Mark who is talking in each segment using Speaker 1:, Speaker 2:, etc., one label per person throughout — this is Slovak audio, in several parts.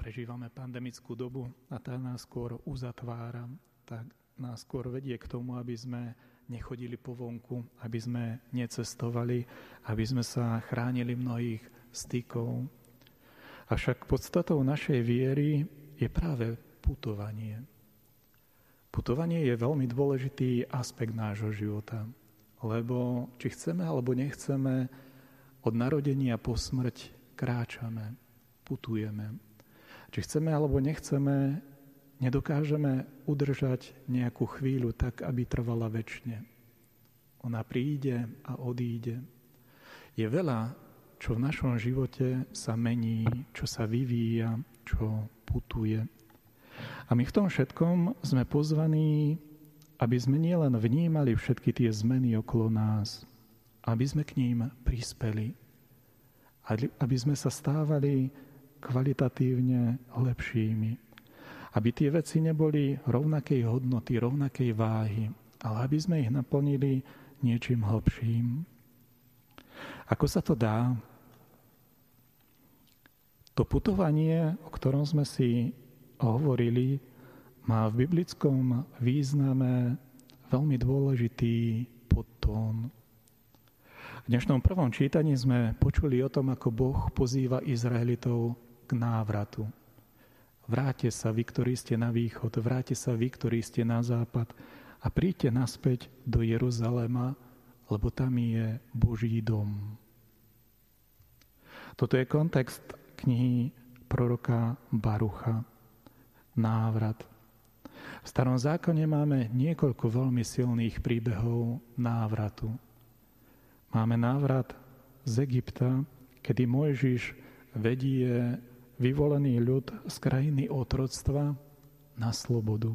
Speaker 1: prežívame pandemickú dobu a tá nás skôr uzatvára, tak nás skôr vedie k tomu, aby sme nechodili po vonku, aby sme necestovali, aby sme sa chránili mnohých stykov. Avšak podstatou našej viery je práve putovanie. Putovanie je veľmi dôležitý aspekt nášho života, lebo či chceme alebo nechceme, od narodenia po smrť kráčame, putujeme. Či chceme alebo nechceme, nedokážeme udržať nejakú chvíľu tak, aby trvala väčšine. Ona príde a odíde. Je veľa, čo v našom živote sa mení, čo sa vyvíja, čo putuje. A my v tom všetkom sme pozvaní, aby sme nielen vnímali všetky tie zmeny okolo nás, aby sme k ním prispeli, aby sme sa stávali kvalitatívne lepšími, aby tie veci neboli rovnakej hodnoty, rovnakej váhy, ale aby sme ich naplnili niečím hlbším. Ako sa to dá? To putovanie, o ktorom sme si hovorili, má v biblickom význame veľmi dôležitý podtón. V dnešnom prvom čítaní sme počuli o tom, ako Boh pozýva Izraelitov k návratu. Vráte sa vy, ktorí ste na východ, vráte sa vy, ktorí ste na západ a príďte naspäť do Jeruzalema, lebo tam je Boží dom. Toto je kontext knihy proroka Barucha návrat. V starom zákone máme niekoľko veľmi silných príbehov návratu. Máme návrat z Egypta, kedy Mojžiš vedie vyvolený ľud z krajiny otroctva na slobodu.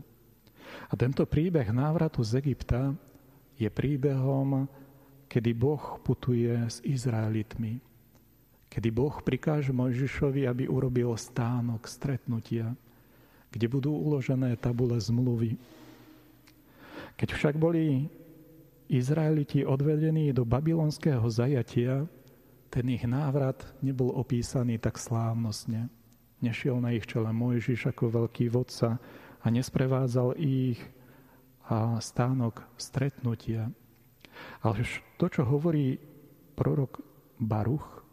Speaker 1: A tento príbeh návratu z Egypta je príbehom, kedy Boh putuje s Izraelitmi. Kedy Boh prikáže Mojžišovi, aby urobil stánok stretnutia kde budú uložené tabule zmluvy. Keď však boli Izraeliti odvedení do babylonského zajatia, ten ich návrat nebol opísaný tak slávnostne. Nešiel na ich čele Mojžiš ako veľký vodca a nesprevádzal ich a stánok stretnutia. Ale to, čo hovorí prorok Baruch,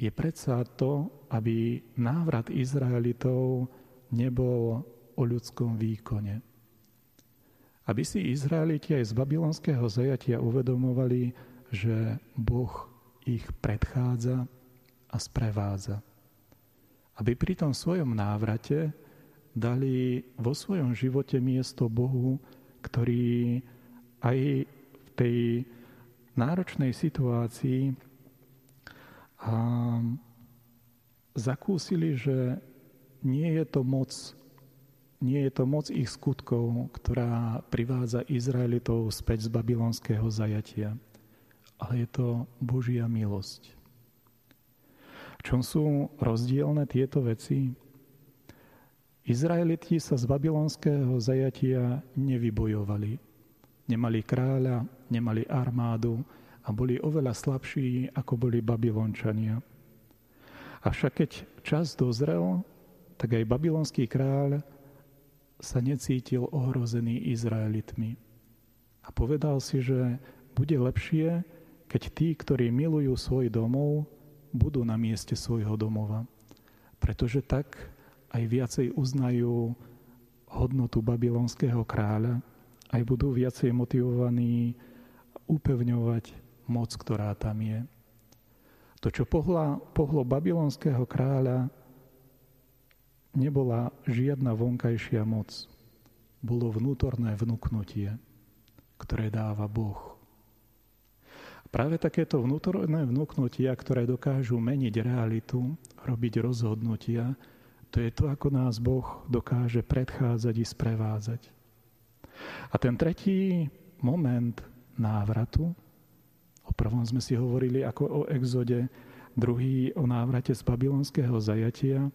Speaker 1: je predsa to, aby návrat Izraelitov nebol o ľudskom výkone. Aby si Izraeliti aj z babylonského zajatia uvedomovali, že Boh ich predchádza a sprevádza. Aby pri tom svojom návrate dali vo svojom živote miesto Bohu, ktorý aj v tej náročnej situácii a zakúsili, že nie je to moc, nie je to moc ich skutkov, ktorá privádza Izraelitov späť z babylonského zajatia, ale je to Božia milosť. V čom sú rozdielne tieto veci? Izraeliti sa z babylonského zajatia nevybojovali. Nemali kráľa, nemali armádu a boli oveľa slabší, ako boli babylončania. Avšak keď čas dozrel, tak aj babylonský kráľ sa necítil ohrozený Izraelitmi. A povedal si, že bude lepšie, keď tí, ktorí milujú svoj domov, budú na mieste svojho domova. Pretože tak aj viacej uznajú hodnotu babylonského kráľa, aj budú viacej motivovaní upevňovať moc, ktorá tam je. To, čo pohla, pohlo babylonského kráľa, nebola žiadna vonkajšia moc. Bolo vnútorné vnúknutie, ktoré dáva Boh. Práve takéto vnútorné vnúknutia, ktoré dokážu meniť realitu, robiť rozhodnutia, to je to, ako nás Boh dokáže predchádzať i sprevádzať. A ten tretí moment návratu, o prvom sme si hovorili ako o exode, druhý o návrate z babylonského zajatia,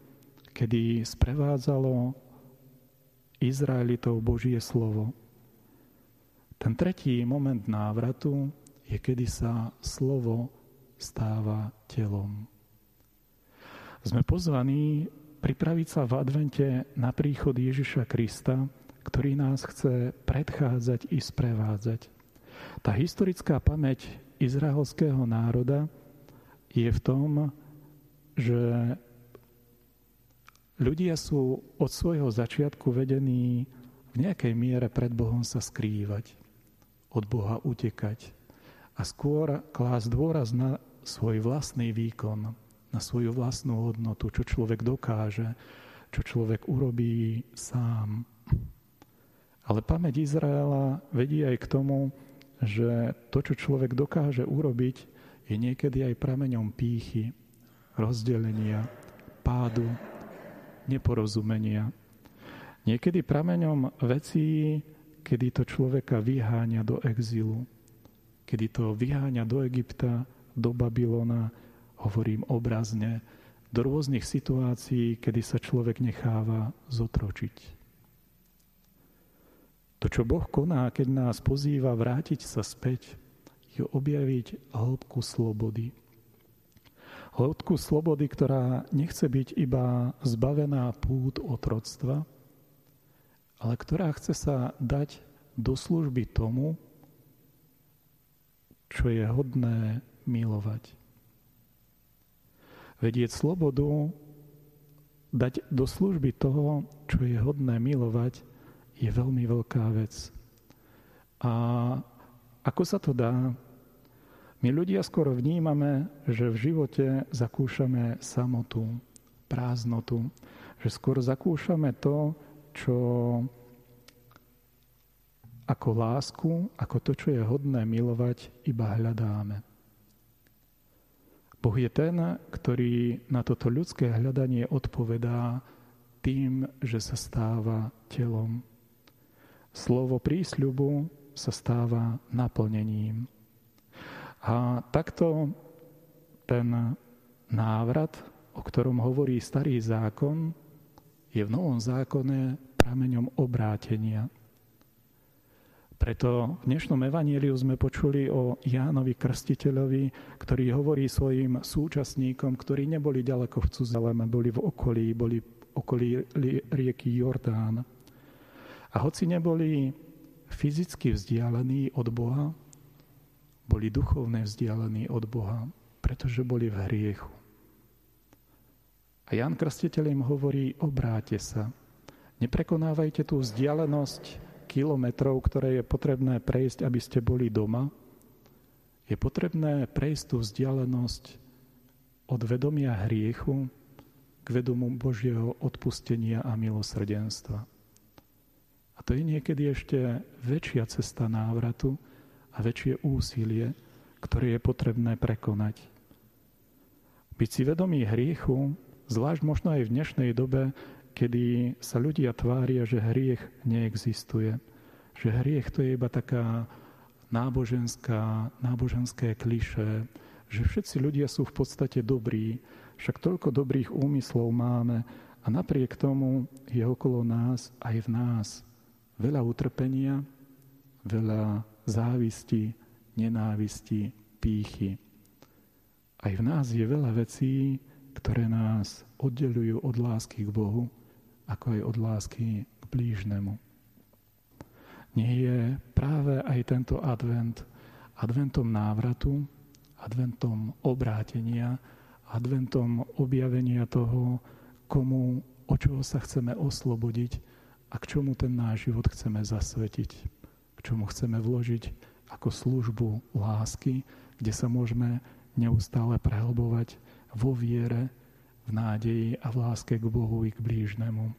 Speaker 1: kedy sprevádzalo Izraelitov Božie slovo. Ten tretí moment návratu je, kedy sa slovo stáva telom. Sme pozvaní pripraviť sa v advente na príchod Ježiša Krista, ktorý nás chce predchádzať i sprevádzať. Tá historická pamäť izraelského národa je v tom, že ľudia sú od svojho začiatku vedení v nejakej miere pred Bohom sa skrývať, od Boha utekať a skôr klásť dôraz na svoj vlastný výkon, na svoju vlastnú hodnotu, čo človek dokáže, čo človek urobí sám. Ale pamäť Izraela vedí aj k tomu, že to, čo človek dokáže urobiť, je niekedy aj prameňom pýchy, rozdelenia, pádu, neporozumenia. Niekedy prameňom vecí, kedy to človeka vyháňa do exilu, kedy to vyháňa do Egypta, do Babylona, hovorím obrazne, do rôznych situácií, kedy sa človek necháva zotročiť. To, čo Boh koná, keď nás pozýva vrátiť sa späť, je objaviť hĺbku slobody. Hĺbku slobody, ktorá nechce byť iba zbavená pút otroctva, ale ktorá chce sa dať do služby tomu, čo je hodné milovať vedieť slobodu, dať do služby toho, čo je hodné milovať, je veľmi veľká vec. A ako sa to dá? My ľudia skoro vnímame, že v živote zakúšame samotu, prázdnotu, že skôr zakúšame to, čo ako lásku, ako to, čo je hodné milovať, iba hľadáme. Boh je ten, ktorý na toto ľudské hľadanie odpovedá tým, že sa stáva telom. Slovo prísľubu sa stáva naplnením. A takto ten návrat, o ktorom hovorí starý zákon, je v novom zákone prameňom obrátenia. Preto v dnešnom evaníliu sme počuli o Jánovi Krstiteľovi, ktorý hovorí svojim súčasníkom, ktorí neboli ďaleko v Cuzaleme, boli v okolí, boli okolí rieky Jordán. A hoci neboli fyzicky vzdialení od Boha, boli duchovne vzdialení od Boha, pretože boli v hriechu. A Jan Krstiteľ im hovorí, obráte sa, neprekonávajte tú vzdialenosť kilometrov, ktoré je potrebné prejsť, aby ste boli doma, je potrebné prejsť tú vzdialenosť od vedomia hriechu k vedomu Božieho odpustenia a milosrdenstva. A to je niekedy ešte väčšia cesta návratu a väčšie úsilie, ktoré je potrebné prekonať. Byť si vedomý hriechu, zvlášť možno aj v dnešnej dobe, kedy sa ľudia tvária, že hriech neexistuje. Že hriech to je iba taká náboženská, náboženské kliše, že všetci ľudia sú v podstate dobrí, však toľko dobrých úmyslov máme a napriek tomu je okolo nás aj v nás veľa utrpenia, veľa závisti, nenávisti, pýchy. Aj v nás je veľa vecí, ktoré nás oddelujú od lásky k Bohu ako aj od lásky k blížnemu. Nie je práve aj tento advent adventom návratu, adventom obrátenia, adventom objavenia toho, komu, o čoho sa chceme oslobodiť a k čomu ten náš život chceme zasvetiť, k čomu chceme vložiť ako službu lásky, kde sa môžeme neustále prehlbovať vo viere, v nádeji a v láske k Bohu i k blížnemu.